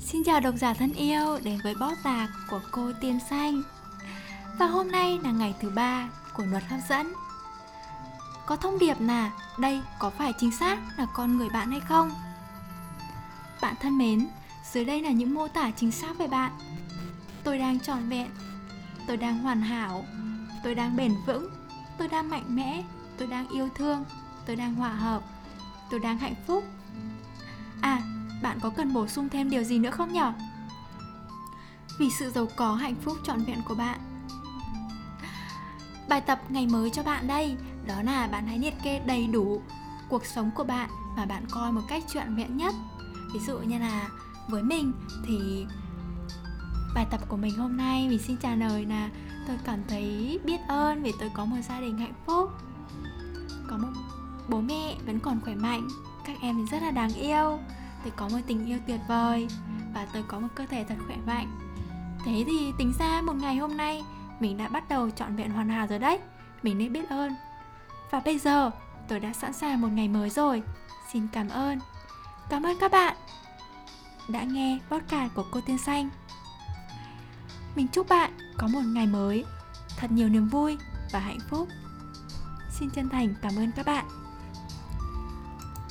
Xin chào độc giả thân yêu đến với bóp tạc của cô Tiên Xanh. Và hôm nay là ngày thứ ba của luật hấp dẫn. Có thông điệp là đây có phải chính xác là con người bạn hay không? Bạn thân mến, dưới đây là những mô tả chính xác về bạn. Tôi đang tròn vẹn Tôi đang hoàn hảo Tôi đang bền vững Tôi đang mạnh mẽ Tôi đang yêu thương Tôi đang hòa hợp Tôi đang hạnh phúc. À, có cần bổ sung thêm điều gì nữa không nhỉ? Vì sự giàu có hạnh phúc trọn vẹn của bạn Bài tập ngày mới cho bạn đây, Đó là bạn hãy liệt kê đầy đủ cuộc sống của bạn Và bạn coi một cách trọn vẹn nhất Ví dụ như là với mình thì bài tập của mình hôm nay mình xin trả lời là tôi cảm thấy biết ơn vì tôi có một gia đình hạnh phúc, có một bố mẹ vẫn còn khỏe mạnh, các em thì rất là đáng yêu tôi có một tình yêu tuyệt vời và tôi có một cơ thể thật khỏe mạnh. Thế thì tính ra một ngày hôm nay, mình đã bắt đầu trọn vẹn hoàn hảo rồi đấy. Mình nên biết ơn. Và bây giờ tôi đã sẵn sàng một ngày mới rồi. Xin cảm ơn. Cảm ơn các bạn đã nghe podcast của cô tiên xanh. Mình chúc bạn có một ngày mới thật nhiều niềm vui và hạnh phúc. Xin chân thành cảm ơn các bạn.